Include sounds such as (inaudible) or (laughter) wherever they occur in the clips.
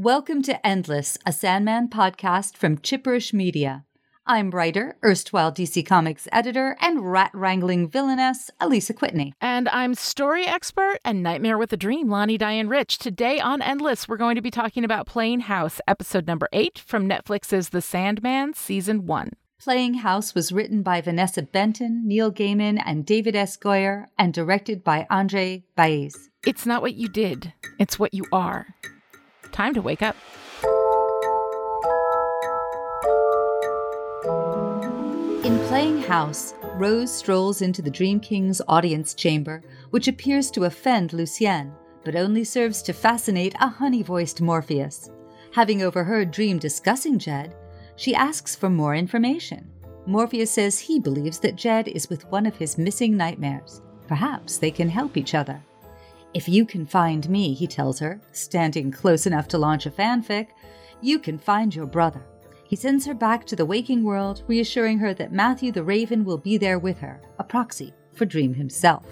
Welcome to Endless, a Sandman podcast from Chipperish Media. I'm writer, erstwhile DC Comics editor, and rat wrangling villainess, Alisa Kwitney. And I'm story expert and Nightmare with a Dream, Lani Diane Rich. Today on Endless, we're going to be talking about Playing House, episode number eight from Netflix's The Sandman, season one. Playing House was written by Vanessa Benton, Neil Gaiman, and David S. Goyer, and directed by Andre Baiz. It's not what you did, it's what you are. Time to wake up. In Playing House, Rose strolls into the Dream King's audience chamber, which appears to offend Lucien, but only serves to fascinate a honey voiced Morpheus. Having overheard Dream discussing Jed, she asks for more information. Morpheus says he believes that Jed is with one of his missing nightmares. Perhaps they can help each other. If you can find me, he tells her, standing close enough to launch a fanfic, you can find your brother. He sends her back to the waking world, reassuring her that Matthew the Raven will be there with her, a proxy for Dream himself.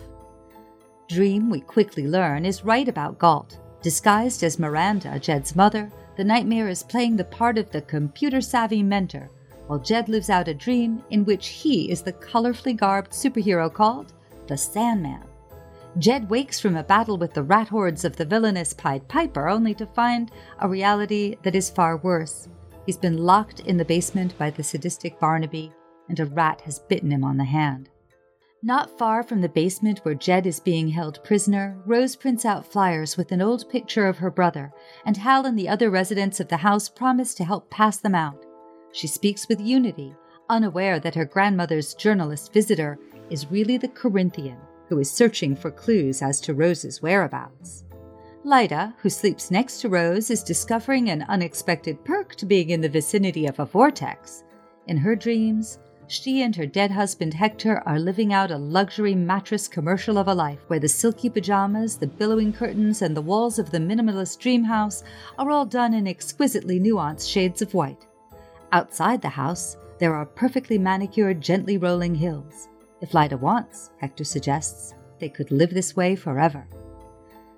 Dream, we quickly learn, is right about Gault. Disguised as Miranda, Jed's mother, the nightmare is playing the part of the computer savvy mentor, while Jed lives out a dream in which he is the colorfully garbed superhero called the Sandman. Jed wakes from a battle with the rat hordes of the villainous Pied Piper only to find a reality that is far worse. He's been locked in the basement by the sadistic Barnaby, and a rat has bitten him on the hand. Not far from the basement where Jed is being held prisoner, Rose prints out flyers with an old picture of her brother, and Hal and the other residents of the house promise to help pass them out. She speaks with Unity, unaware that her grandmother's journalist visitor is really the Corinthian, who is searching for clues as to Rose's whereabouts. Lyta, who sleeps next to Rose, is discovering an unexpected perk to being in the vicinity of a vortex. In her dreams, she and her dead husband Hector are living out a luxury mattress commercial of a life where the silky pajamas, the billowing curtains, and the walls of the minimalist dream house are all done in exquisitely nuanced shades of white. Outside the house, there are perfectly manicured, gently rolling hills. If Lyta wants, Hector suggests, they could live this way forever.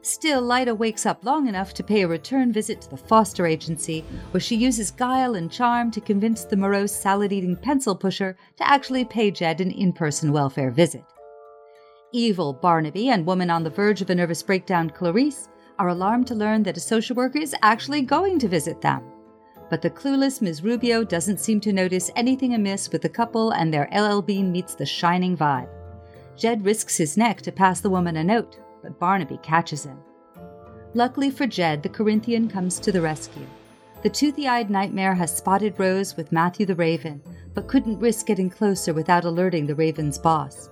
Still, Lyta wakes up long enough to pay a return visit to the foster agency, where she uses guile and charm to convince the morose salad eating pencil pusher to actually pay Jed an in person welfare visit. Evil Barnaby and woman on the verge of a nervous breakdown, Clarice, are alarmed to learn that a social worker is actually going to visit them. But the clueless Ms. Rubio doesn't seem to notice anything amiss with the couple and their LL Bean meets the shining vibe. Jed risks his neck to pass the woman a note, but Barnaby catches him. Luckily for Jed, the Corinthian comes to the rescue. The toothy eyed nightmare has spotted Rose with Matthew the Raven, but couldn't risk getting closer without alerting the Raven's boss.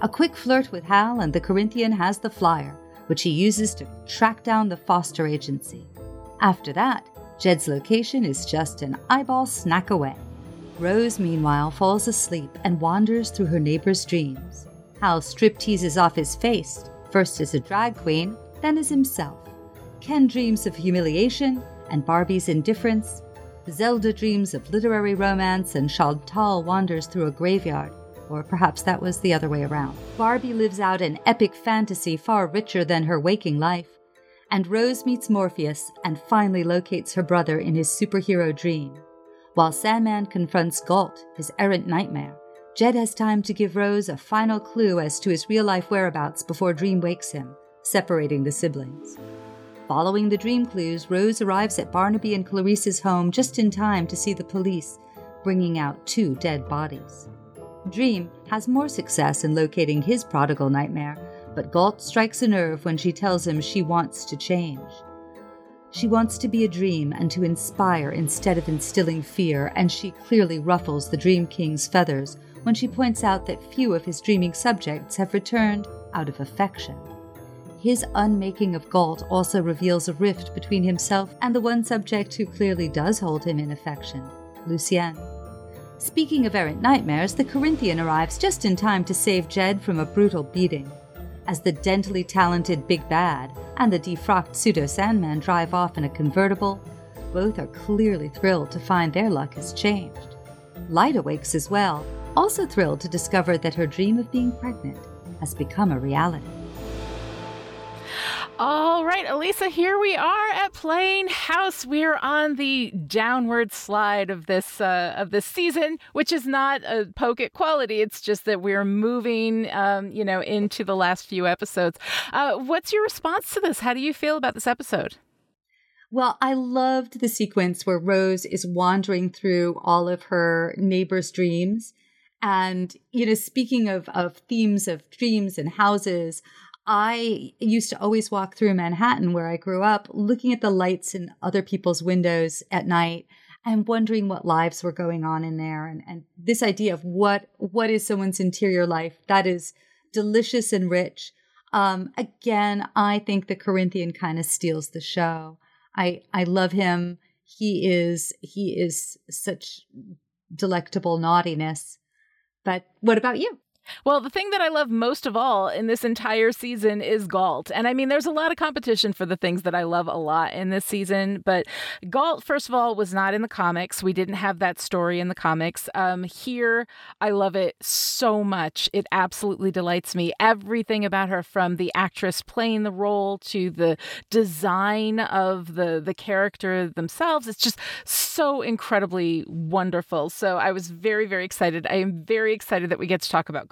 A quick flirt with Hal, and the Corinthian has the flyer, which he uses to track down the foster agency. After that, Jed's location is just an eyeball snack away. Rose, meanwhile, falls asleep and wanders through her neighbor's dreams. Hal strip teases off his face, first as a drag queen, then as himself. Ken dreams of humiliation and Barbie's indifference. Zelda dreams of literary romance, and Chantal wanders through a graveyard. Or perhaps that was the other way around. Barbie lives out an epic fantasy far richer than her waking life and Rose meets Morpheus and finally locates her brother in his superhero dream. While Sandman confronts Gault, his errant nightmare, Jed has time to give Rose a final clue as to his real life whereabouts before Dream wakes him, separating the siblings. Following the dream clues, Rose arrives at Barnaby and Clarice's home just in time to see the police bringing out two dead bodies. Dream has more success in locating his prodigal nightmare but Gault strikes a nerve when she tells him she wants to change. She wants to be a dream and to inspire instead of instilling fear, and she clearly ruffles the Dream King's feathers when she points out that few of his dreaming subjects have returned out of affection. His unmaking of Gault also reveals a rift between himself and the one subject who clearly does hold him in affection, Lucien. Speaking of errant nightmares, the Corinthian arrives just in time to save Jed from a brutal beating as the dentally talented Big Bad and the defrocked pseudo Sandman drive off in a convertible, both are clearly thrilled to find their luck has changed. Light awakes as well, also thrilled to discover that her dream of being pregnant has become a reality. All right, Alisa, here we are at Playing House. We're on the downward slide of this uh, of this season, which is not a poke at quality. It's just that we're moving, um, you know, into the last few episodes. Uh, what's your response to this? How do you feel about this episode? Well, I loved the sequence where Rose is wandering through all of her neighbors' dreams. And, you know, speaking of, of themes of dreams and houses, I used to always walk through Manhattan where I grew up, looking at the lights in other people's windows at night and wondering what lives were going on in there. And, and this idea of what, what is someone's interior life that is delicious and rich. Um, again, I think the Corinthian kind of steals the show. I, I love him. He is, he is such delectable naughtiness. But what about you? Well, the thing that I love most of all in this entire season is Gault. And I mean, there's a lot of competition for the things that I love a lot in this season. But Gault, first of all, was not in the comics. We didn't have that story in the comics. Um, here, I love it so much. It absolutely delights me. Everything about her, from the actress playing the role to the design of the, the character themselves, it's just so incredibly wonderful. So I was very, very excited. I am very excited that we get to talk about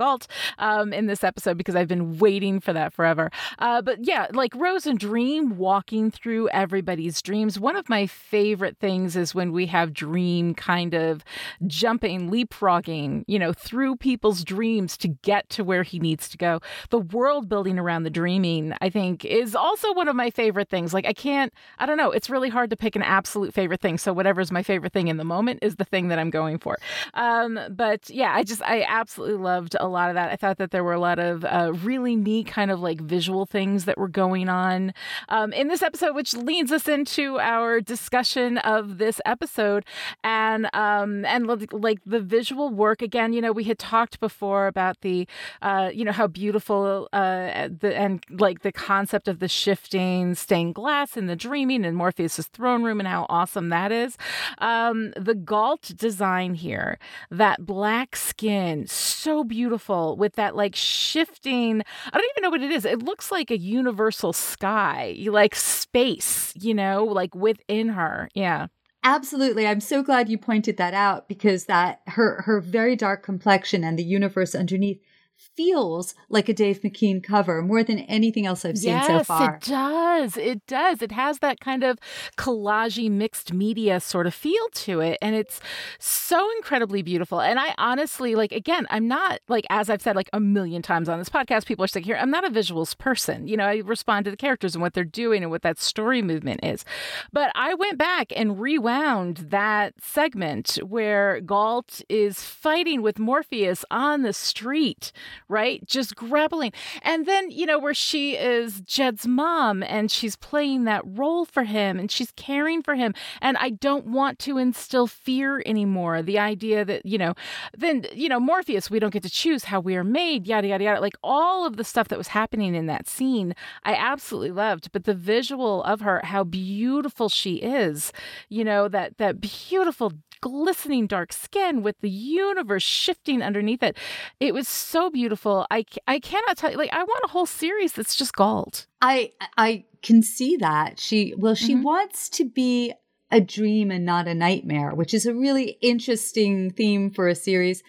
Um, in this episode because I've been waiting for that forever. Uh, but yeah, like Rose and Dream walking through everybody's dreams. One of my favorite things is when we have Dream kind of jumping, leapfrogging, you know, through people's dreams to get to where he needs to go. The world building around the dreaming, I think, is also one of my favorite things. Like, I can't, I don't know, it's really hard to pick an absolute favorite thing. So, whatever's my favorite thing in the moment is the thing that I'm going for. Um, but yeah, I just, I absolutely loved a lot of that. I thought that there were a lot of uh, really neat kind of like visual things that were going on um, in this episode, which leads us into our discussion of this episode and um, and like the visual work. Again, you know, we had talked before about the uh, you know how beautiful uh, the and like the concept of the shifting stained glass and the dreaming and Morpheus's throne room and how awesome that is. Um, the Gault design here, that black skin, so beautiful beautiful with that like shifting. I don't even know what it is. It looks like a universal sky, like space, you know, like within her. Yeah. Absolutely. I'm so glad you pointed that out because that her her very dark complexion and the universe underneath feels like a Dave McKean cover more than anything else I've seen yes, so far. It does. It does. It has that kind of collagey mixed media sort of feel to it. And it's so incredibly beautiful. And I honestly, like, again, I'm not, like, as I've said like a million times on this podcast, people are saying here, I'm not a visuals person. You know, I respond to the characters and what they're doing and what that story movement is. But I went back and rewound that segment where Gault is fighting with Morpheus on the street right? Just grappling. And then, you know, where she is Jed's mom and she's playing that role for him and she's caring for him. And I don't want to instill fear anymore. The idea that, you know, then, you know, Morpheus, we don't get to choose how we are made, yada, yada, yada. Like all of the stuff that was happening in that scene, I absolutely loved. But the visual of her, how beautiful she is, you know, that, that beautiful glistening dark skin with the universe shifting underneath it. It was so beautiful. I, I cannot tell you, like, I want a whole series that's just Gault. I, I can see that. She, well, she mm-hmm. wants to be a dream and not a nightmare, which is a really interesting theme for a series.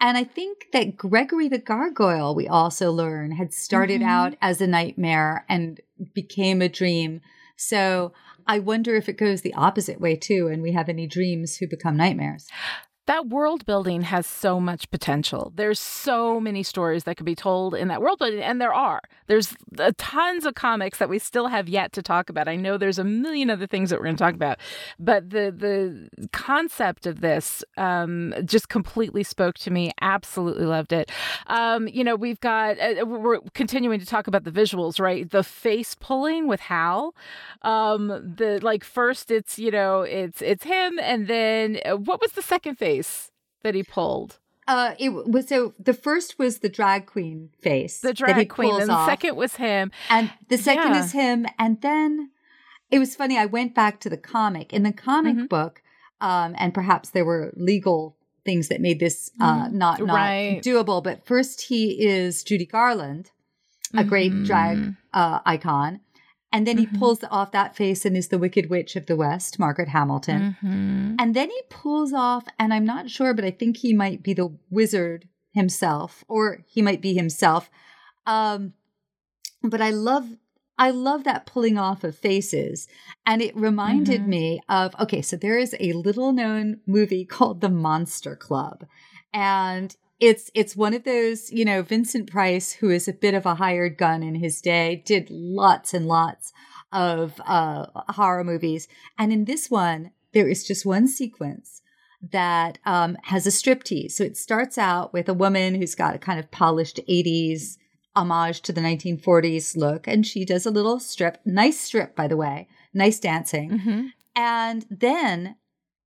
And I think that Gregory the Gargoyle, we also learn, had started mm-hmm. out as a nightmare and became a dream. So I wonder if it goes the opposite way too, and we have any dreams who become nightmares that world building has so much potential. There's so many stories that could be told in that world building, and there are. There's tons of comics that we still have yet to talk about. I know there's a million other things that we're going to talk about, but the the concept of this um, just completely spoke to me. Absolutely loved it. Um, you know, we've got uh, we're continuing to talk about the visuals, right? The face pulling with Hal. Um, the like first, it's you know, it's it's him, and then uh, what was the second face? Face that he pulled? Uh, it was so the first was the drag queen face, the drag queen, and the second was him, and the second yeah. is him, and then it was funny. I went back to the comic in the comic mm-hmm. book, um, and perhaps there were legal things that made this uh, mm-hmm. not not right. doable. But first, he is Judy Garland, a great mm-hmm. drag uh, icon, And then mm-hmm. he pulls off that face and is the Wicked Witch of the West, Margaret Hamilton. Mm-hmm. And then he pulls off, and I'm not sure, but I think he might be the wizard himself, or he might be himself. Um, but I love I love that pulling off of faces. And it reminded mm-hmm. me of okay, so there is a little known movie (laughs) called The Monster Club. And it's it's one of those, you know, Vincent Price, who is a bit of a hired gun in his day, did lots and lots of uh, horror movies. And in this one, there is just one sequence that um, has a striptease. So it starts out with a woman who's got a kind of polished 80s homage to the 1940s look, and she does a little strip. Nice strip, by the way. Nice dancing. Mm-hmm. And then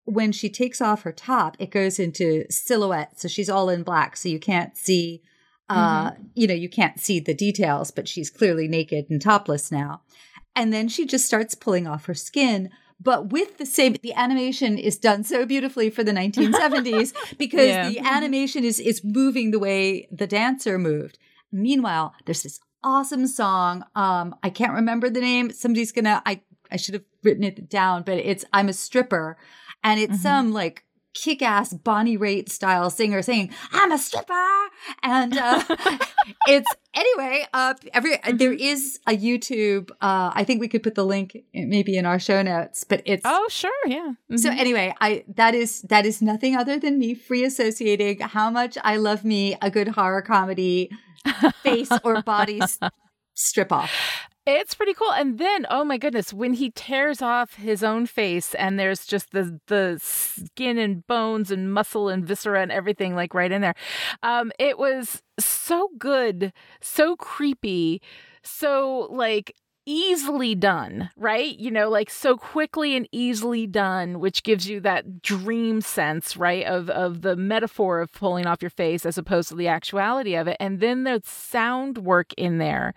when she takes off her top, it goes into silhouette. So she's all in black. So you can't see, uh, mm-hmm. you know, you can't see the details, but she's clearly naked and topless now. And then she just starts pulling off her skin. But with the same, the animation is done so beautifully for the 1970s (laughs) because yeah. the animation is is moving the way the dancer moved. Meanwhile, there's this awesome song. Um, I can't remember the name. Somebody's gonna. I I should have written it down, but it's "I'm a Stripper." And it's mm-hmm. some like kick-ass Bonnie Raitt style singer saying I'm a stripper and uh, (laughs) it's anyway uh every mm-hmm. there is a YouTube uh I think we could put the link maybe in our show notes but it's Oh sure yeah mm-hmm. So anyway I that is that is nothing other than me free associating how much I love me a good horror comedy face or body (laughs) strip off it's pretty cool. And then, oh my goodness, when he tears off his own face and there's just the the skin and bones and muscle and viscera and everything like right in there. Um, it was so good, so creepy, so like easily done, right? You know, like so quickly and easily done, which gives you that dream sense, right? Of of the metaphor of pulling off your face as opposed to the actuality of it. And then the sound work in there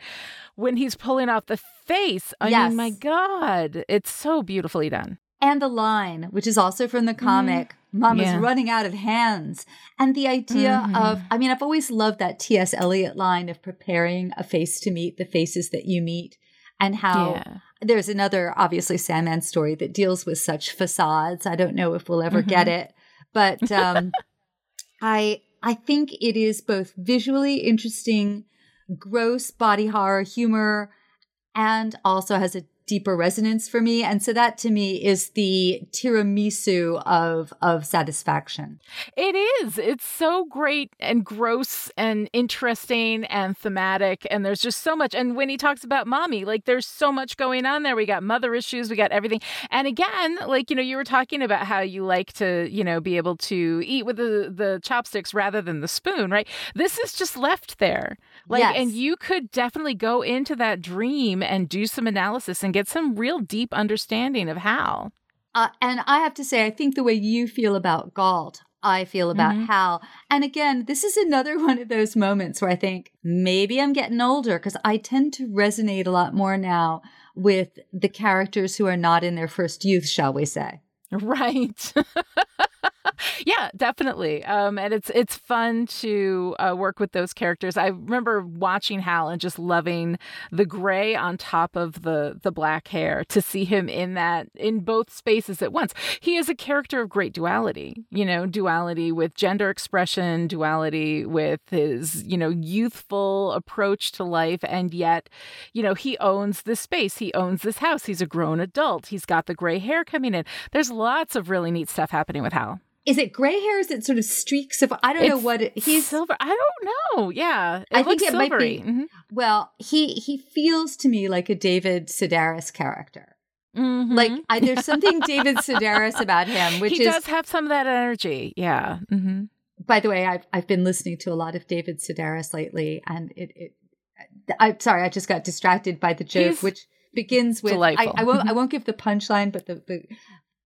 when he's pulling off the face. I yes. mean, my God, it's so beautifully done. And the line, which is also from the mm-hmm. comic, mm. Mama's yeah. running out of hands. And the idea mm-hmm. of, I mean, I've always loved that T.S. Eliot line of preparing a face to meet the faces that you meet and how yeah. there's another obviously Sandman story that deals with such facades. I don't know if we'll ever mm-hmm. get it, but (laughs) um, I I think it is both visually interesting, gross body horror humor, and also has a deeper resonance for me. And so that to me is the tiramisu of of satisfaction. It is. It's so great and gross and interesting and thematic. And there's just so much. And when he talks about mommy, like there's so much going on there. We got mother issues, we got everything. And again, like, you know, you were talking about how you like to, you know, be able to eat with the, the chopsticks rather than the spoon, right? This is just left there. Like, yes. and you could definitely go into that dream and do some analysis and get some real deep understanding of Hal. Uh, and I have to say, I think the way you feel about Gault, I feel about mm-hmm. Hal. And again, this is another (laughs) one of those moments where I think maybe I'm getting older because I tend to resonate a lot more now with the characters who are not in their first youth, shall we say. Right. (laughs) yeah, definitely. Um, and it's it's fun to uh, work with those characters. I remember watching Hal and just loving the gray on top of the the black hair. To see him in that in both spaces at once, he is a character of great duality. You know, duality with gender expression, duality with his you know youthful approach to life, and yet, you know, he owns this space. He owns this house. He's a grown adult. He's got the gray hair coming in. There's lots of really neat stuff happening with Hal. Is it gray hair? Is it sort of streaks of? I don't it's know what it, he's silver. I don't know. Yeah, I think it silvery. might be. Mm-hmm. Well, he he feels to me like a David Sedaris character. Mm-hmm. Like I, there's (laughs) something David Sedaris about him, which he is, does have some of that energy. Yeah. Mm-hmm. By the way, I've I've been listening to a lot of David Sedaris lately, and it. it I'm sorry, I just got distracted by the joke, He's which begins with I, I, won't I won't give the punchline, but the, the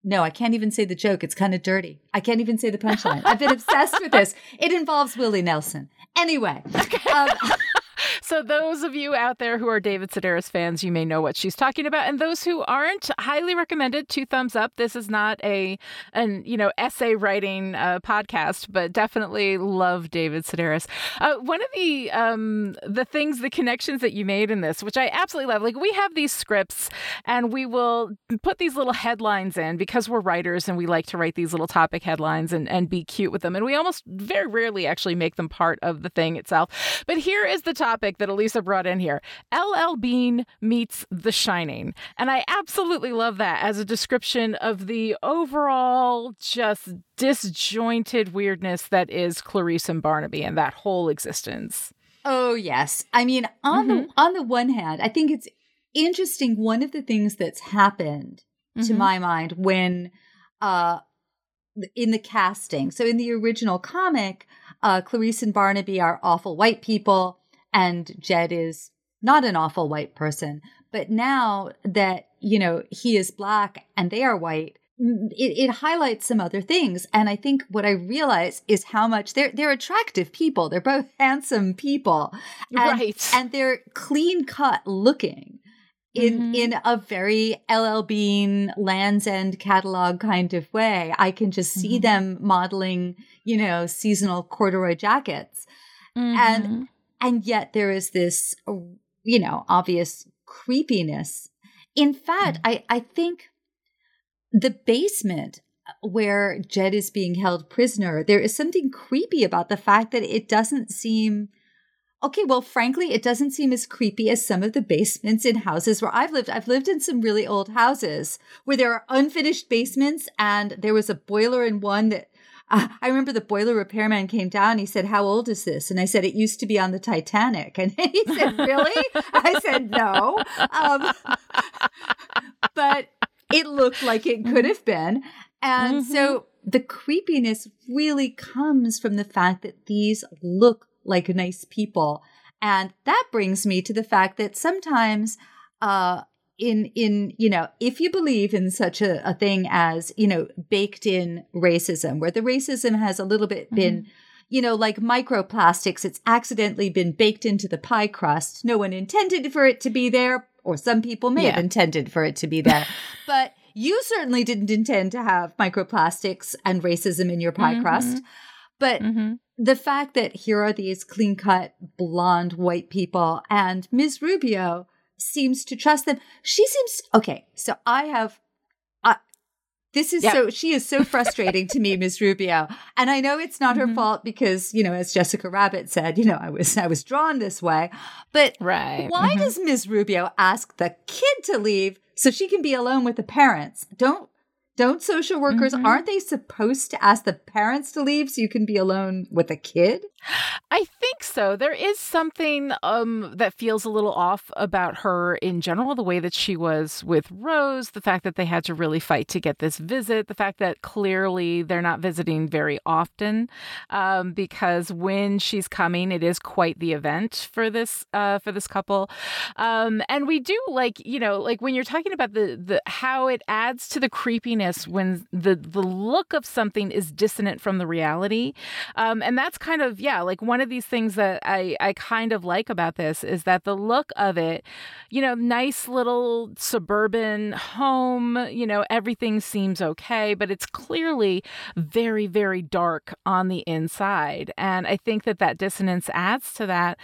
no, I can't even say the joke. It's kind of dirty. I can't even say the punchline. I've been obsessed with this. It involves Willie Nelson. Anyway. (laughs) Okay. Um, (laughs) So those of you out there who are David Sedaris fans, you may know what she's talking about, and those who aren't, highly recommended. Two thumbs up. This is not a an you know essay writing uh, podcast, but definitely love David Sedaris. Uh, one of the um, the things, the connections that you made in this, which I absolutely love. Like we have these scripts, and we will put these little headlines in because we're writers and we like to write these little topic headlines and and be cute with them, and we almost very rarely actually make them part of the thing itself. But here is the topic that Alisa brought in here LL Bean meets The Shining. And I absolutely love that as a description of the overall just disjointed weirdness that is Clarice and Barnaby and that whole existence. Oh yes. I mean, on mm-hmm. the on the one hand, I think it's interesting one of the things that's happened mm-hmm. to my mind when uh in the casting. So in the original comic, uh, Clarice and Barnaby are awful white people, and Jed is not an awful white person. But now that, you know, he is black and they are white, it, it, highlights some other things. And I think what I realize is how much they're they're attractive people. They're both (laughs) handsome people. And, right. And they're clean cut looking in mm-hmm. in a very LL Bean Land's End catalog kind of way. I can just see mm-hmm. them modeling, you know, seasonal corduroy jackets. Mm-hmm. And and yet there is this you know, obvious creepiness. In fact, mm. I I think the basement where Jed is being held prisoner, there is something creepy about the fact that it doesn't seem Okay, well, frankly, it doesn't seem as creepy as some of the basements in houses where I've lived. I've lived in some really old houses where there are unfinished basements, and there was a boiler in one that uh, I remember the boiler repairman came down. He said, "How old is this?" And I said, "It used to be on the Titanic." And (laughs) he said, "Really?" I said, "No," um, (laughs) but it looked like it could have been, and mm-hmm. so the creepiness really comes from the fact that these look like nice people. And that brings me to the fact that sometimes, uh, in in you know if you believe in such a, a thing as you know baked in racism where the racism has a little bit mm-hmm. been you know like microplastics it's accidentally been baked into the pie crust no one intended for it to be there or some people may yeah. have intended for it to be there (laughs) but you certainly didn't intend to have microplastics and racism in your pie mm-hmm. crust but mm-hmm the fact that here are these clean cut blonde white people and Ms. Rubio seems to trust them. She seems okay. So I have, uh, this is yep. so, she is so (laughs) frustrating to me, Ms. Rubio. And I know it's not mm-hmm. her fault because, you know, as Jessica Rabbit said, you know, I was, I was drawn this way. But right. why mm-hmm. does Ms. Rubio ask the kid to leave so she can be alone with the parents? Don't, don't social workers, mm-hmm. aren't they supposed to ask the parents to leave so you can be alone with a kid? I think so. There is something um, that feels a little off about her in general, the way that she was with Rose, the fact that they had to really fight to get this visit, the fact that clearly they're not visiting very often, um, because when she's coming, it is quite the event for this uh, for this couple. Um, and we do like you know like when you're talking about the the how it adds to the creepiness when the the look of something is dissonant from the reality, um, and that's kind of yeah like one of these things that I, I kind of like about this is that the look of it, you know, nice little suburban home, you know, everything seems okay, but it's clearly very, very dark on the inside. And I think that that dissonance adds to that.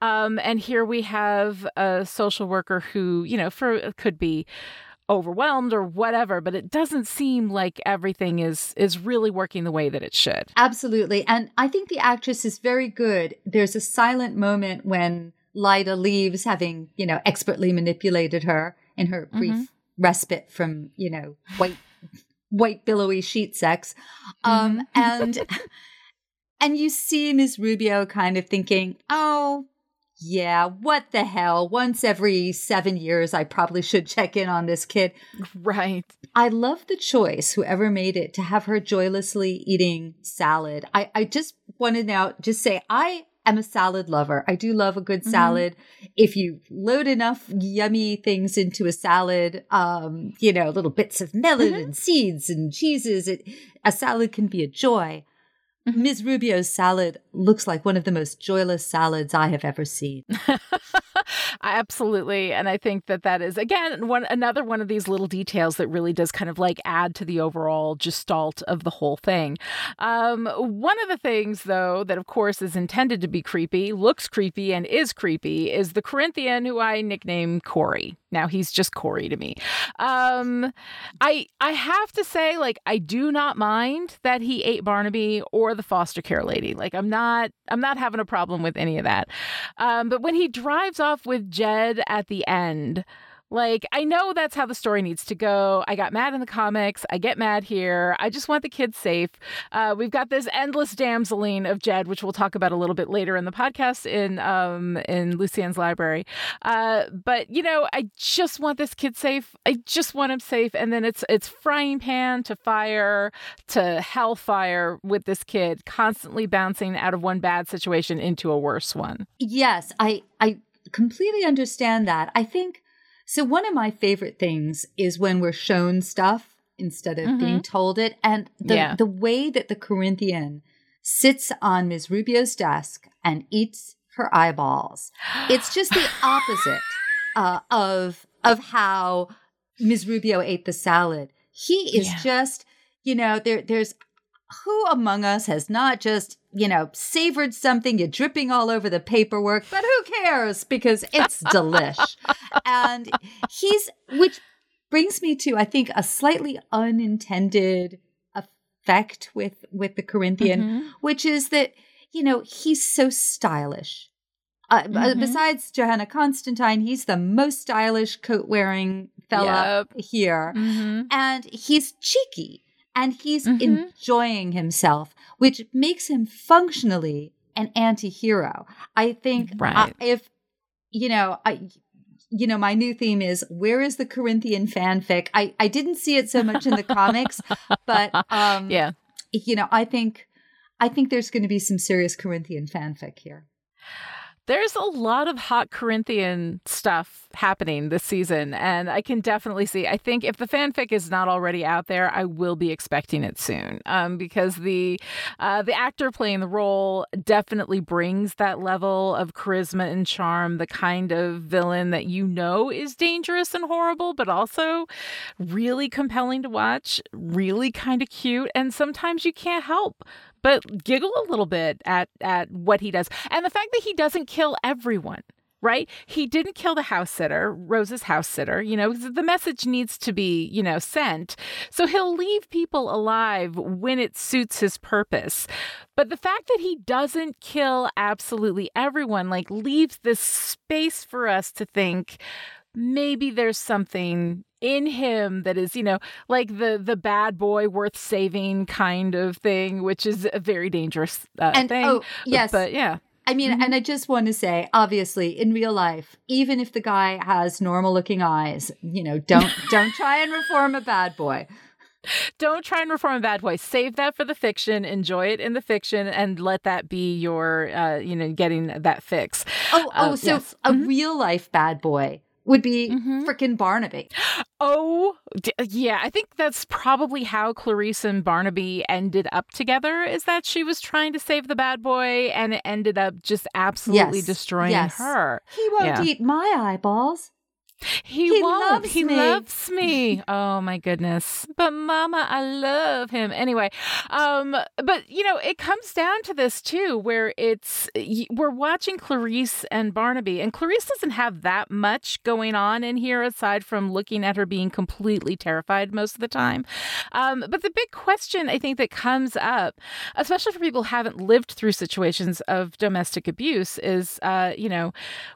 Um, and here we have a social worker who, you know, for could be overwhelmed or whatever but it doesn't seem like everything is is really working the way that it should absolutely and i think the actress is very good there's a silent moment when Lyta leaves having you know expertly manipulated her in her brief mm-hmm. respite from you know white white billowy sheet sex um mm-hmm. (laughs) and and you see ms rubio kind of thinking oh yeah, what the hell? Once every seven years, I probably should check in on this kid. Right. I love the choice, whoever made it, to have her joylessly eating salad. I, I just want to now just say, I am a salad lover. I do love a good mm-hmm. salad. Mm-hmm. If you load enough yummy things into a salad, um, you know, little bits of melon mm-hmm. and seeds and cheeses, it, a salad can be a joy. Ms. Rubio's salad looks like one of the most joyless salads I have ever seen. (laughs) Absolutely, and I think that that is again one another one of these little details that really does kind of like add to the overall gestalt of the whole thing. Um, one of the things, though, that of course is intended to be creepy, looks creepy, and is creepy, is the Corinthian who I nickname Corey. Now he's just Corey to me. Um, I I have to say, like, I do not mind that he ate Barnaby or the foster care lady. Like, I'm not I'm not having a problem with any of that. Um, but when he drives off with Jed at the end, like, I know that's how the story needs to go. I got mad in the comics. I get mad here. I just want the kids safe. Uh, we've got this endless damseling of Jed, which we'll talk about a little bit later in the podcast in um, in Lucien's library. Uh, but you know, I just want this kid safe. I just want him safe. And then it's it's frying pan to fire to hellfire with this kid, constantly bouncing out of one bad situation into a worse one. Yes, I I completely understand that. I think so one of my favorite things is when we're shown stuff instead of mm-hmm. being told it. And the, yeah. the way that the Corinthian sits on Ms. Rubio's desk and eats her eyeballs, it's just the (gasps) opposite uh, of of how Ms. Rubio ate the salad. He is yeah. just, you know, there there's who among us has not just, you know, savored something, you're dripping all over the paperwork, but who cares? Because it's (laughs) delish. and he's, which brings me to, I think, a slightly unintended effect with, with the Corinthian, mm-hmm. which is that, you know, he's so stylish. Uh, mm-hmm. Besides Johanna Constantine, he's the most stylish coat wearing fella yep. here. Mm-hmm. And he's cheeky and he's mm-hmm. enjoying himself, which makes him functionally an anti-hero. I think right. uh, if you know, I you know, my new theme is where is the Corinthian fanfic? I I didn't see it so much in the comics, (laughs) but um yeah. You know, I think I think there's going to be some serious Corinthian fanfic here there's a lot of hot Corinthian stuff happening this season, and I can definitely see. I think if the fanfic is not already out there, I will be expecting it soon, um, because the uh, the actor playing the role definitely brings that level of charisma and charm, the kind of villain that you know is dangerous and horrible, but also really compelling to watch, really kind of cute, and sometimes you can't help but giggle a little bit at at what he does and the fact that he doesn't kill everyone right? He didn't kill the house sitter, Rose's house sitter, you know, the message needs to be, you know, sent. So he'll leave people alive when it suits his purpose. But the fact that he doesn't kill absolutely everyone, like, leaves this space for us to think maybe there's something in him that is you know like the the bad boy worth saving kind of thing which is a very dangerous uh, and, thing oh yes but yeah I mean, mm-hmm. and I just want to say, obviously, in real life, even if the guy has normal looking eyes, you know, don't (laughs) don't try and reform a bad boy. Don't try and reform a bad boy. Save that for the fiction. Enjoy it in the fiction, and let that be your, uh, you know, getting that fix. Oh, oh, uh, so yes. a mm-hmm. real life bad boy would be mm-hmm. freaking Barnaby. Oh, d- yeah. I think that's probably how Clarice and Barnaby ended up together is that she was trying to save the bad boy and it ended up just absolutely yes. destroying yes. her. He won't yeah. eat my eyeballs. He, he won't. Loves he me. loves me. Oh my goodness. But mama, I love him. Anyway, um but you know, it comes down to this too where it's we're watching Clarice and Barnaby and Clarice doesn't have that much going on in here aside from looking at her being completely terrified most of the time. Um but the big question I think that comes up, especially for people who haven't lived through situations of domestic abuse is uh you know,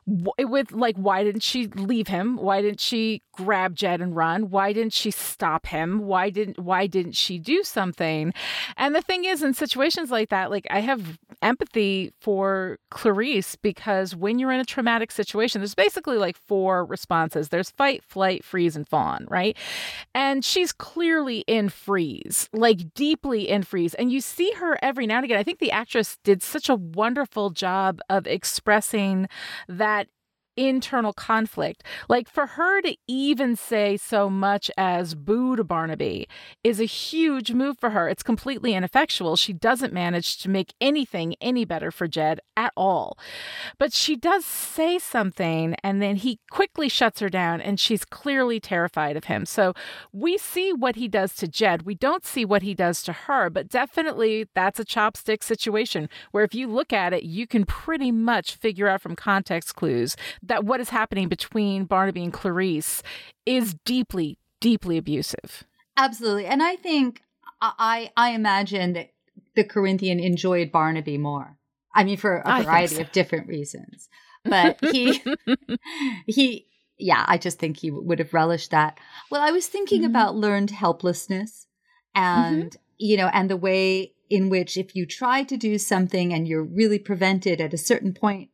with like why didn't she leave him? Why didn't she grab Jed and run? Why didn't she stop him? Why didn't why didn't she do something? And the thing is in situations like that, like I have empathy for Clarice because when you're in a traumatic situation, there's basically like four responses. There's fight, flight, freeze, and fawn, right? And she's clearly in freeze, like deeply in freeze. And you see her every now and again. I think the actress did such a wonderful job of expressing that internal conflict. Like for her to even say so much as boo to Barnaby is a huge move for her. It's completely ineffectual. She doesn't manage to make anything any better for Jed at all. But she does say something, and then he quickly shuts her down, and she's clearly terrified of him. So we see what he does to Jed. We don't see what he does to her, but definitely that's a chopstick situation where if you look at it, you can pretty much figure out from context clues that what is happening between Barnaby and Clarice is deeply, deeply abusive. Absolutely. And I think I I imagine that the Corinthian enjoyed Barnaby more. I mean for a variety so. of different reasons. But he (laughs) he yeah, I just think he would have relished that. Well, I was thinking mm-hmm. about learned helplessness and mm-hmm. you know, and the way in which if you try to do something and you're really prevented at a certain point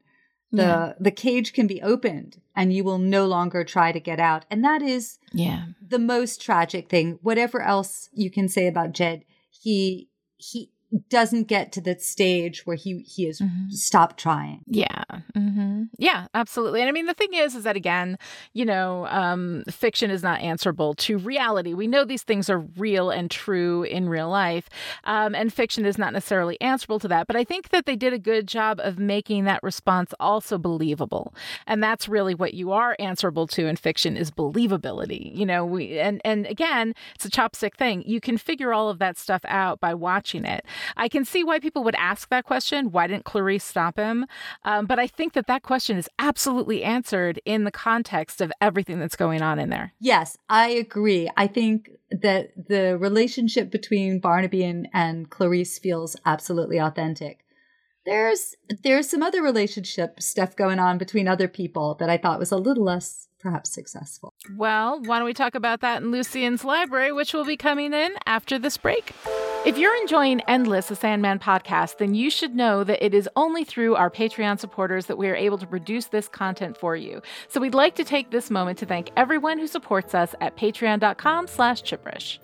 the yeah. the cage can be opened and you will no longer try to get out. And that is yeah. the most tragic thing. Whatever else you can say about jed he he doesn't get to that stage where he he has mm-hmm. stopped trying. Yeah, mm-hmm. yeah, absolutely. And I mean, the thing is, is that again, you know, um, fiction is not answerable to reality. We know these things are real and true in real life, um, and fiction is not necessarily answerable to that. But I think that they did a good job of making that response also believable, and that's really what you are answerable to in fiction is believability. You know, we and and again, it's a chopstick thing. You can figure all of that stuff out by watching it. I can see why people would ask that question. Why didn't Clarice stop him? Um, but I think that that question is absolutely answered in the context of everything that's going on in there. Yes, I agree. I think that the relationship between Barnaby and, and Clarice feels absolutely authentic. There's there's some other relationship stuff going on between other people that I thought was a little less perhaps successful. Well, why don't we talk about that in Lucien's library, which will be coming in after this break? If you're enjoying Endless, a Sandman podcast, then you should know that it is only through our Patreon supporters that we are able to produce this content for you. So we'd like to take this moment to thank everyone who supports us at patreon.com slash chipperish.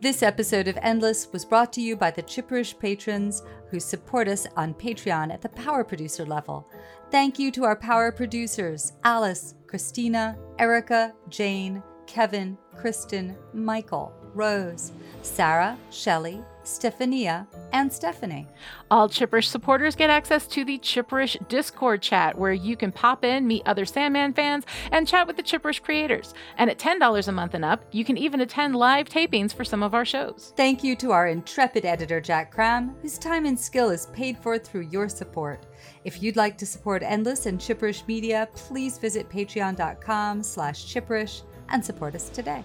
This episode of Endless was brought to you by the Chipperish patrons who support us on Patreon at the power producer level. Thank you to our power producers Alice, Christina, Erica, Jane, Kevin, Kristen, Michael, Rose, Sarah, Shelley, Stephania, and Stephanie. All Chipperish supporters get access to the Chipperish Discord chat where you can pop in, meet other Sandman fans, and chat with the Chipperish creators. And at $10 a month and up, you can even attend live tapings for some of our shows. Thank you to our intrepid editor, Jack Cram, whose time and skill is paid for through your support. If you'd like to support Endless and Chipperish Media, please visit patreon.com slash chipperish and support us today.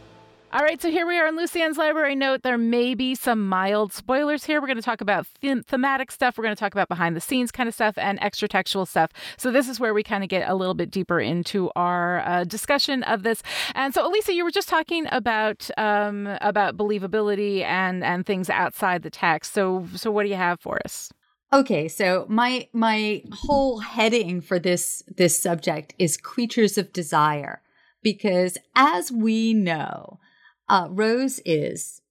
All right, so here we are in Lucien's library note. There may be some mild spoilers here. We're going to talk about them- thematic stuff. We're going to talk about behind the scenes kind of stuff and extra textual stuff. So this is where we kind of get a little bit deeper into our uh, discussion of this. And so, Alisa, you were just talking about um, about believability and and things outside the text. So so what do you have for us? Okay, so my my whole heading for this this subject is creatures of desire because as we know, uh, Rose is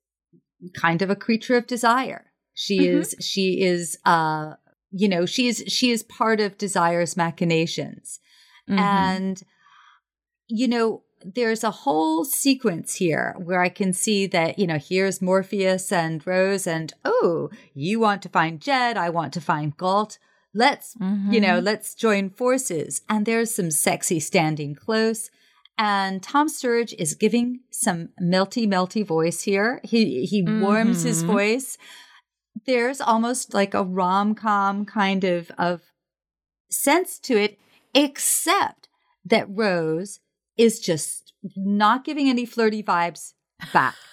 kind of a creature of desire. She mm-hmm. is she is uh you know she is she is part of desire's machinations mm-hmm. and you know there's a whole sequence here where I can see that, you know, here's Morpheus and Rose, and oh, you want to find Jed, I want to find Gault. Let's, mm-hmm. you know, mm-hmm. let's join forces. And there's some sexy standing close. And Tom Sturridge is giving some melty, melty voice here. He he mm-hmm. warms his mm-hmm. voice. There's almost like a rom com kind of of sense to it, except that Rose is just not giving any flirty vibes back. (laughs)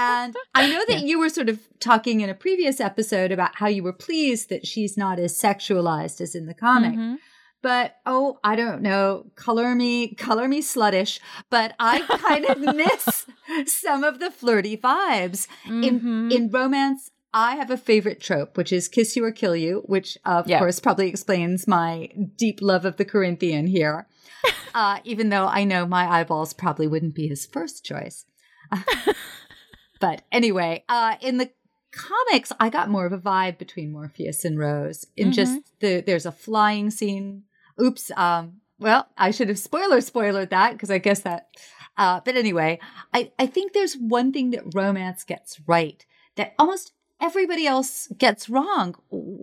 And I know that yeah. you were sort of talking in a previous episode about how you were pleased that she's not as sexualized as in the comic. Mm-hmm. But oh, I don't know, color me, color me sluttish, but I kind of (laughs) miss some of the flirty vibes. Mm-hmm. In in romance, I have a favorite trope, which is kiss you or kill you, which of course probably explains my deep love of the Corinthian here. (laughs) uh, even though I know my eyeballs probably wouldn't be his first choice. (laughs) but anyway, uh, in the comics, I got more of a vibe between Morpheus and Rose. In mm-hmm. just the there's a flying scene. Oops, um, well, I should have spoiler spoilered that because I guess that. Uh, but anyway, I, I think there's one thing that romance gets right that almost everybody else gets wrong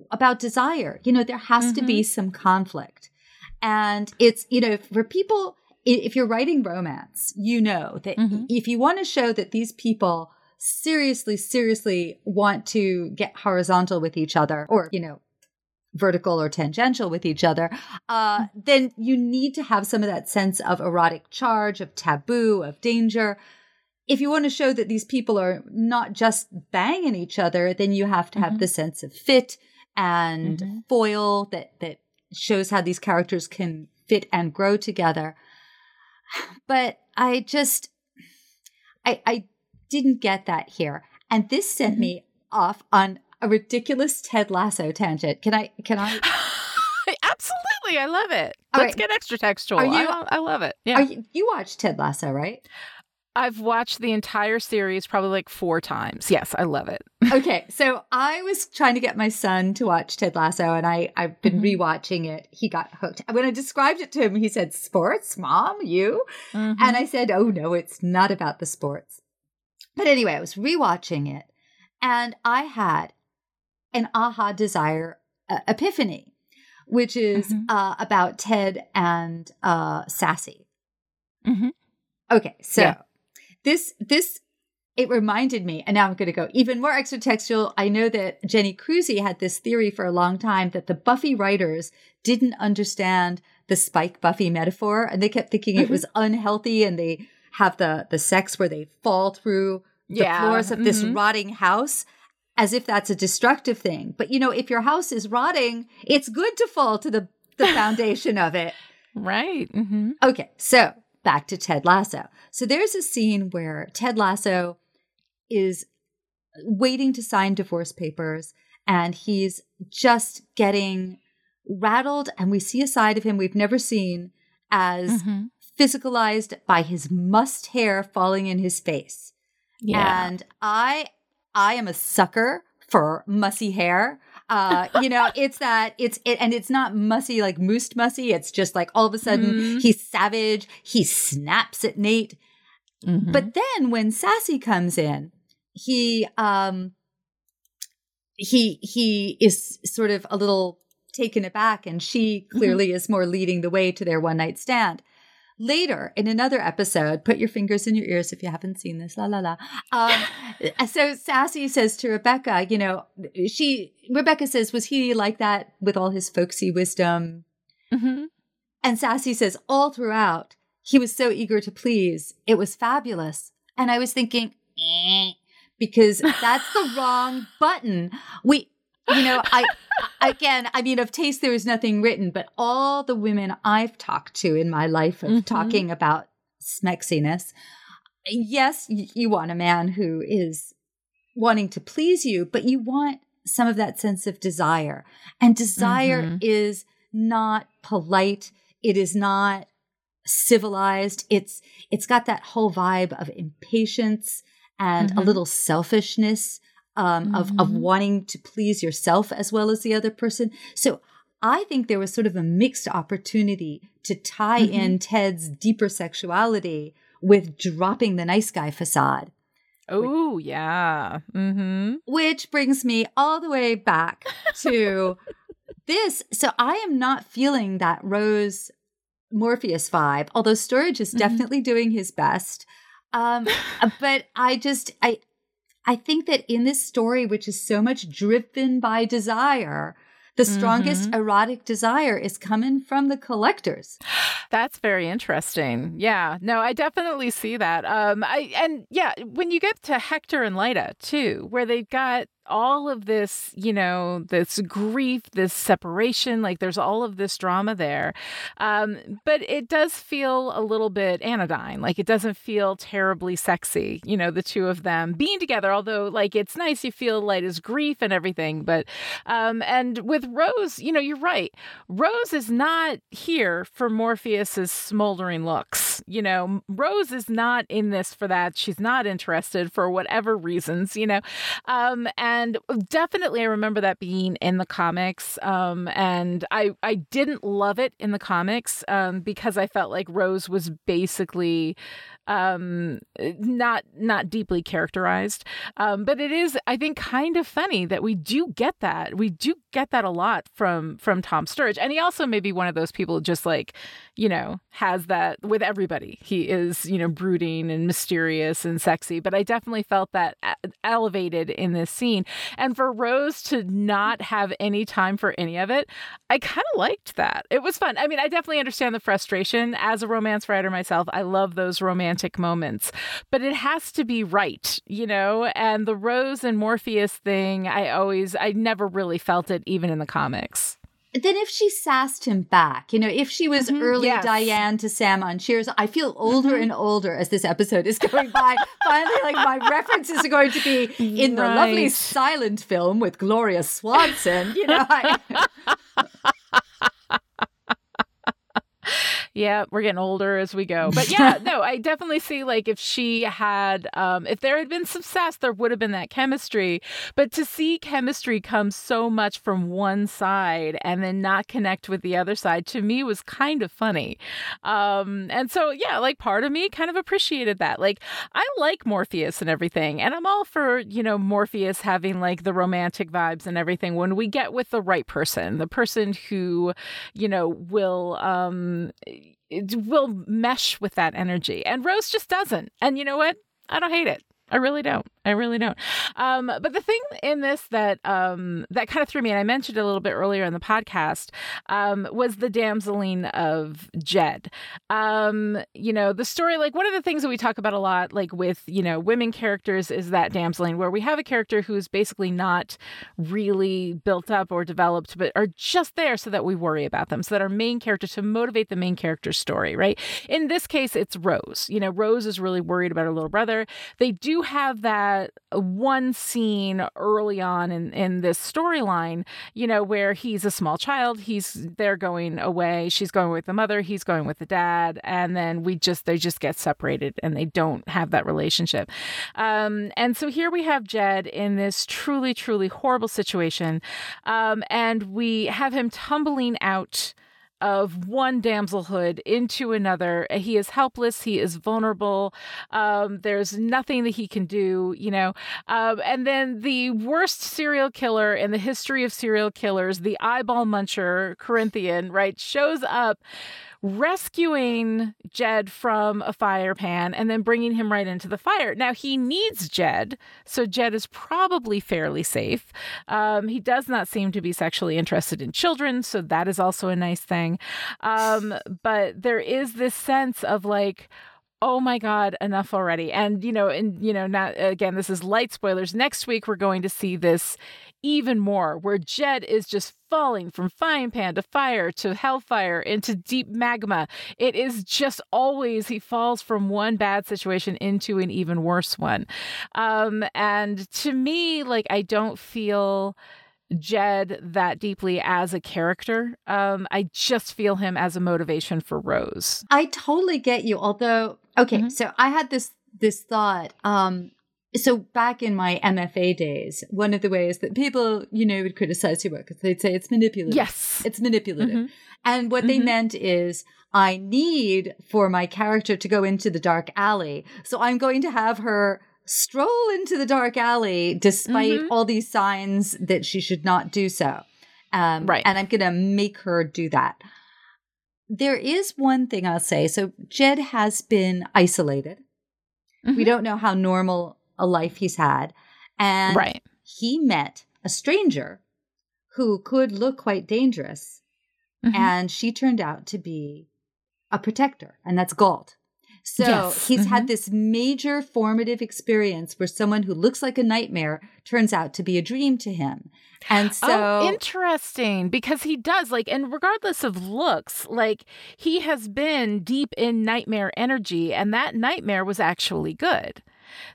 about desire. You know, there has mm-hmm. to be mm-hmm. some conflict. And it's, you know, for people, if you're writing romance, you know that mm-hmm. if you want to show that these people seriously, seriously want to get horizontal with each other or, you know, vertical or tangential with each other, uh, mm-hmm. then you need to have some of that sense of erotic charge, of taboo, of danger. If you want to show that these people are not just banging each other, then you have to have mm-hmm. the sense of fit and mm-hmm. foil that that shows how these characters can fit and grow together. (sighs) But I just I I didn't get that here. And this sent mm-hmm. me off on a ridiculous Ted Lasso tangent. Can I? Can I? (laughs) Absolutely, I love it. All Let's right. get extra textual. You, I, I, love it. Yeah, you, you watch Ted Lasso, right? I've watched the entire series probably like four times. Yes, I love it. (laughs) okay, so I was trying to get my son to watch Ted Lasso, and I I've been mm-hmm. rewatching it. He got hooked. When I described it to him, he said, "Sports, mom, you?" Mm-hmm. And I said, "Oh no, it's not about the sports." But anyway, I was rewatching it, and I had an aha desire uh, epiphany, which is mm-hmm. uh, about Ted and uh, Sassy. Mm-hmm. Okay, so yeah. this this it reminded me, and now I'm going to go even more extra-textual. I know that Jenny Crusie had this theory for a long time that the Buffy writers didn't understand the Spike Buffy metaphor, and they kept thinking it mm-hmm. was unhealthy, and they have the the sex where they fall through the yeah. floors of this mm-hmm. rotting house as if that's a destructive thing. But you know, if your house is rotting, it's good to fall to the, the (laughs) foundation of it. Right. Mm-hmm. Okay. So back to Ted Lasso. So there's a scene where Ted Lasso is waiting to sign divorce papers and he's just getting rattled. And we see a side of him we've never seen as mm-hmm. Physicalized by his mussed hair falling in his face. Yeah. And I I am a sucker for mussy hair. Uh, (laughs) you know, it's that it's it, and it's not mussy like moosed mussy. It's just like all of a sudden mm-hmm. he's savage. He snaps at Nate. Mm-hmm. But then when Sassy comes in, he um he he is sort of a little taken aback, and she mm-hmm. clearly mm-hmm. is more leading the way to their one night stand. Later in another episode, put your fingers in your ears if you haven't seen this. La la la. Um, (laughs) so Sassy says to Rebecca, you know, she Rebecca says, was he like that with all his folksy wisdom? Mm-hmm. And Sassy says, all throughout, he was so eager to please. It was fabulous. And I was thinking, eh, because that's the wrong button. We you know, I again, I mean, of taste there is nothing written, but all the women I've talked to in my life of mm-hmm. talking about smexiness, yes, you want a man who is wanting to please you, but you want some of that sense of desire. And desire mm-hmm. is not polite. It is not civilized. It's it's got that whole vibe of impatience and mm-hmm. a little selfishness um, mm-hmm. of of mm-hmm. wanting to please yourself as well as the other person. So I think there was sort of a mixed opportunity to tie mm-hmm. in Ted's deeper sexuality with dropping the nice guy facade. Oh, yeah. Mm-hmm. Which brings me all the way back to (laughs) this. So I am not feeling that Rose Morpheus vibe, although Sturridge is mm-hmm. definitely doing his best. Um, (laughs) but I just, I, I think that in this story, which is so much driven by desire, the strongest mm-hmm. erotic desire is coming from the collectors. (gasps) That's very interesting. Yeah. No, I definitely see that. Um I and yeah, when you get to Hector and Lyta too, where they've got all of this, you know, this grief, this separation, like there's all of this drama there. Um, but it does feel a little bit anodyne. Like it doesn't feel terribly sexy, you know, the two of them being together, although like it's nice you feel Lyta's grief and everything. But um, and with Rose, you know, you're right. Rose is not here for Morpheus's smoldering looks. You know, Rose is not in this for that. She's not interested for whatever reasons, you know. Um, and and definitely I remember that being in the comics. Um, and I I didn't love it in the comics um, because I felt like Rose was basically um not not deeply characterized. Um but it is i think kind of funny that we do get that. We do get that a lot from from tom sturridge and he also may be one of those people just like you know has that with everybody. He is you know brooding and mysterious and sexy. But i definitely felt that elevated in this scene. And for rose to not have any time for any of it i kind of liked that. It was fun. I mean i definitely understand the frustration as a romance writer myself. I love those romance romantic moments, but it has to be right, you know? And the Rose and Morpheus thing, I always, I never really felt it even in the comics then if she sassed him back, you know, if she was mm-hmm, early yes. Diane to Sam on Cheers, I feel older mm-hmm. and older as this episode is going by. (laughs) Finally, like my references are going to be in the lovely silent film with Gloria Swanson. You know, I, (laughs) yeah, we're getting older as we go. But yeah, (laughs) no, I definitely see like if she had, um, if there had been success, there would have been that chemistry. But to see chemistry come so much from one side and then not connect with the other side to me was kind of funny. Um, and so, yeah, like part of me kind of appreciated that. Like, I like Morpheus and everything. And I'm all for, you know, Morpheus having like the romantic vibes and everything when we get with the right person, the person who, you know, will, um, it will mesh with that energy. And Rose just doesn't. And you know what? I don't hate it. I really don't. I really don't. Um, but the thing in this that um, that kind of threw me, and I mentioned a little bit earlier in the podcast, um, was the damseling of Jed. Um, you know, the story. Like one of the things that we talk about a lot, like with you know women characters, is that damseling, where we have a character who's basically not really built up or developed, but are just there so that we worry about them, so that our main character to motivate the main character's story. Right. In this case, it's Rose. You know, Rose is really worried about her little brother. They do have that one scene early on in, in this storyline, you know, where he's a small child, he's they're going away, she's going with the mother, he's going with the dad, and then we just they just get separated and they don't have that relationship. Um, and so here we have Jed in this truly, truly horrible situation, um, and we have him tumbling out of one damselhood into another. He is helpless. He is vulnerable. Um, there's nothing that he can do, you know. Um, and then the worst serial killer in the history of serial killers, the eyeball muncher, Corinthian, right, shows up rescuing Jed from a fire pan and then bringing him right into the fire. Now, he needs Jed, so Jed is probably fairly safe. Um, he does not seem to be sexually interested in children, so that is also a nice thing. Um, but there is this sense of like, oh my god enough already and you know and you know not again this is light spoilers next week we're going to see this even more, where Jed is just falling from frying pan to fire to hellfire into deep magma. It is just always he falls from one bad situation into an even worse one. Um, and to me, like, I don't feel. Jed that deeply as a character. Um, I just feel him as a motivation for Rose. I totally get you. Although, okay, mm-hmm. so I had this this thought. Um, so back in my MFA days, one of the ways that people, you know, would criticize your work is they'd say it's manipulative. Yes. It's manipulative. Mm-hmm. And what mm-hmm. they meant is I need for my character to go into the dark alley. So I'm going to have her stroll into the dark alley despite mm-hmm. all these signs that she should not do so. Um, right. And I'm going to make her do that. There is one thing I'll say. So Jed has been isolated. We mm-hmm. don't know how normal a life he's had. And right. he met a stranger who could look quite dangerous. Mm-hmm. And she turned out to be a protector, and that's Gault. So yes. he's mm-hmm. had this major formative experience where someone who looks like a nightmare turns out to be a dream to him. And oh, so oh, interesting because he does like and regardless of looks, like he has been deep in nightmare energy and that nightmare was actually good.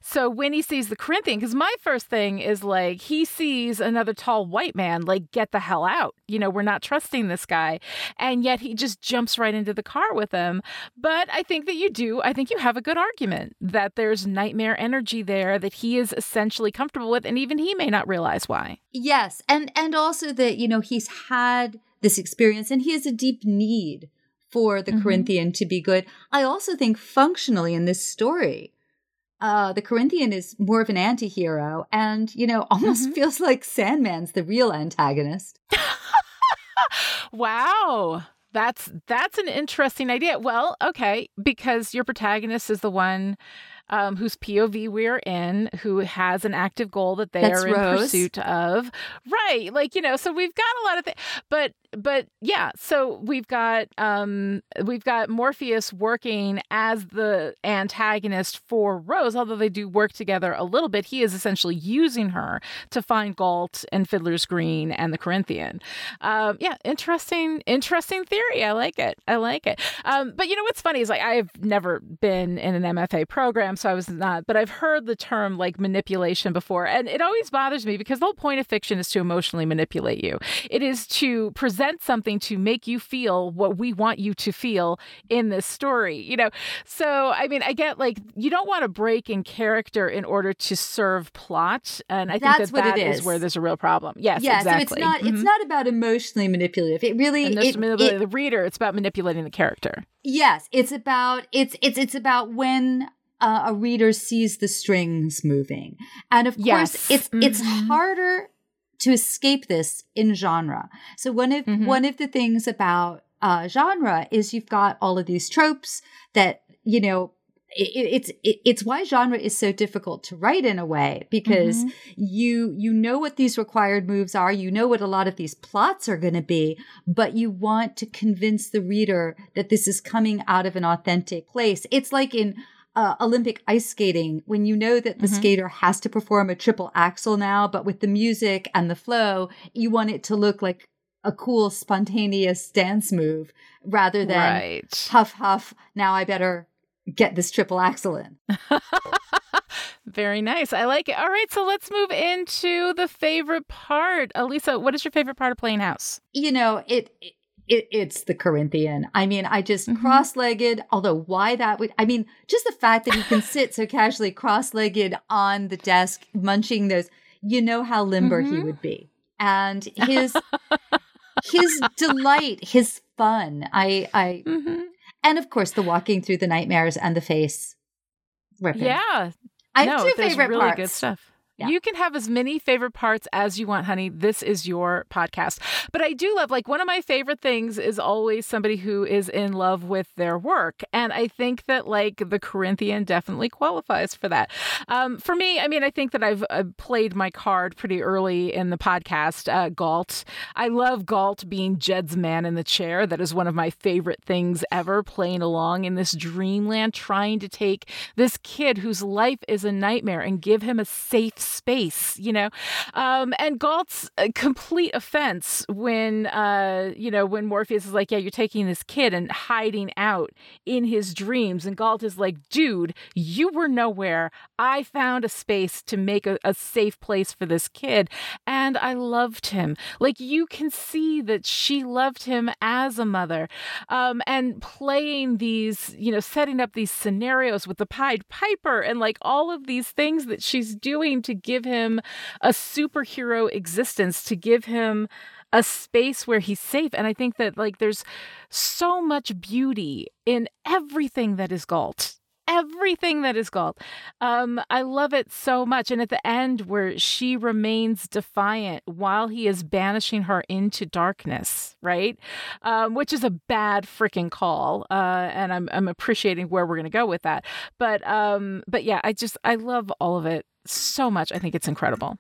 So when he sees the Corinthian, because my first thing is like, he sees another tall white man, like, get the hell out. You know, we're not trusting this guy. And yet he just jumps right into the car with him. But I think that you do. I think you have a good argument that there's nightmare energy there that he is essentially comfortable with. And even he may not realize why. Yes. And, and also that, you know, he's had this experience and he has a deep need for the mm-hmm. Corinthian to be good. I also think functionally in this story, uh, the Corinthian is more of an anti-hero and, you know, (laughs) almost mm-hmm. feels like Sandman's the real antagonist. (laughs) wow. That's that's an interesting idea. Well, okay, because your protagonist is the one um, whose POV we're in, who has an active goal that they That's are in Rose. pursuit of. Right. Like, you know, so we've got a lot of things. But but yeah, so we've got um we've got Morpheus working as the antagonist for Rose, although they do work together a little bit. He is essentially using her to find Gault and Fiddler's Green and the Corinthian. Um, yeah, interesting, interesting theory. I like it. I like it. Um, but you know what's funny is like I've never been in an MFA program, so I was not, but I've heard the term like manipulation before, and it always bothers me because the whole point of fiction is to emotionally manipulate you. It is to present something to make you feel what we want you to feel in this story, you know. So I mean, I get like you don't want to break in character in order to serve plot, and I think That's that that is. is. where there's a real problem. Yes, yeah, exactly. So it's not mm-hmm. it's not about emotionally manipulative. It really it, manipulating it, the reader. It's about manipulating the character. Yes, it's about it's it's it's about when uh, a reader sees the strings moving. And of yes. course, it's mm-hmm. it's harder to escape this in genre. So one of mm-hmm. one of the things about uh, genre is you've got all of these tropes that you know it, it's it, it's why genre is so difficult to write in a way because mm-hmm. you you know what these required moves are you know what a lot of these plots are going to be but you want to convince the reader that this is coming out of an authentic place it's like in uh, Olympic ice skating when you know that the mm-hmm. skater has to perform a triple axel now, but with the music and the flow, you want it to look like a cool, spontaneous dance move rather than right. huff huff. Now I better get this triple axel in. (laughs) Very nice. I like it. All right, so let's move into the favorite part. Alisa, what is your favorite part of playing house? You know, it, it it, it's the Corinthian. I mean, I just mm-hmm. cross legged, although why that would, I mean, just the fact that he can (laughs) sit so casually cross legged on the desk, munching those, you know how limber mm-hmm. he would be. And his, his (laughs) delight, his fun. I, I, mm-hmm. and of course, the walking through the nightmares and the face ripping. Yeah. I have no, two favorite really parts. good stuff. Yeah. You can have as many favorite parts as you want, honey. This is your podcast. But I do love, like, one of my favorite things is always somebody who is in love with their work. And I think that, like, the Corinthian definitely qualifies for that. Um, for me, I mean, I think that I've uh, played my card pretty early in the podcast, uh, Gault. I love Gault being Jed's man in the chair. That is one of my favorite things ever, playing along in this dreamland, trying to take this kid whose life is a nightmare and give him a safe space, you know. Um, and Gault's complete offense when, uh, you know, when Morpheus is like, yeah, you're taking this kid and hiding out in his dreams. And Gault is like, dude, you were nowhere. I found a space to make a, a safe place for this kid. And I loved him. Like, you can see that she loved him as a mother. Um, and playing these, you know, setting up these scenarios with the Pied Piper and like all of these things that she's doing to give him a superhero existence, to give him a space where he's safe. And I think that like there's so much beauty in everything that is Gault. Everything that is Gault. Um, I love it so much. And at the end, where she remains defiant while he is banishing her into darkness, right? Um, which is a bad freaking call. Uh, and I'm, I'm appreciating where we're going to go with that. But, um, but yeah, I just, I love all of it so much. I think it's incredible.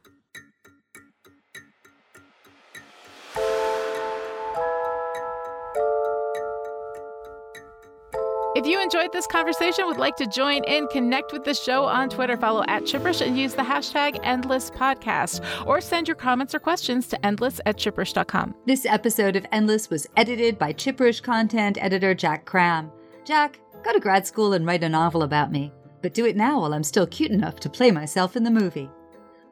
If you enjoyed this conversation, would like to join in, connect with the show on Twitter, follow at Chipperish and use the hashtag EndlessPodcast, or send your comments or questions to endless at chipperish.com. This episode of Endless was edited by Chipperish content editor Jack Cram. Jack, go to grad school and write a novel about me. But do it now while I'm still cute enough to play myself in the movie.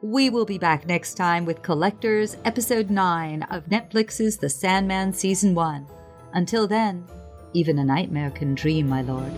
We will be back next time with Collectors, Episode 9 of Netflix's The Sandman Season 1. Until then, even a nightmare can dream, my lord.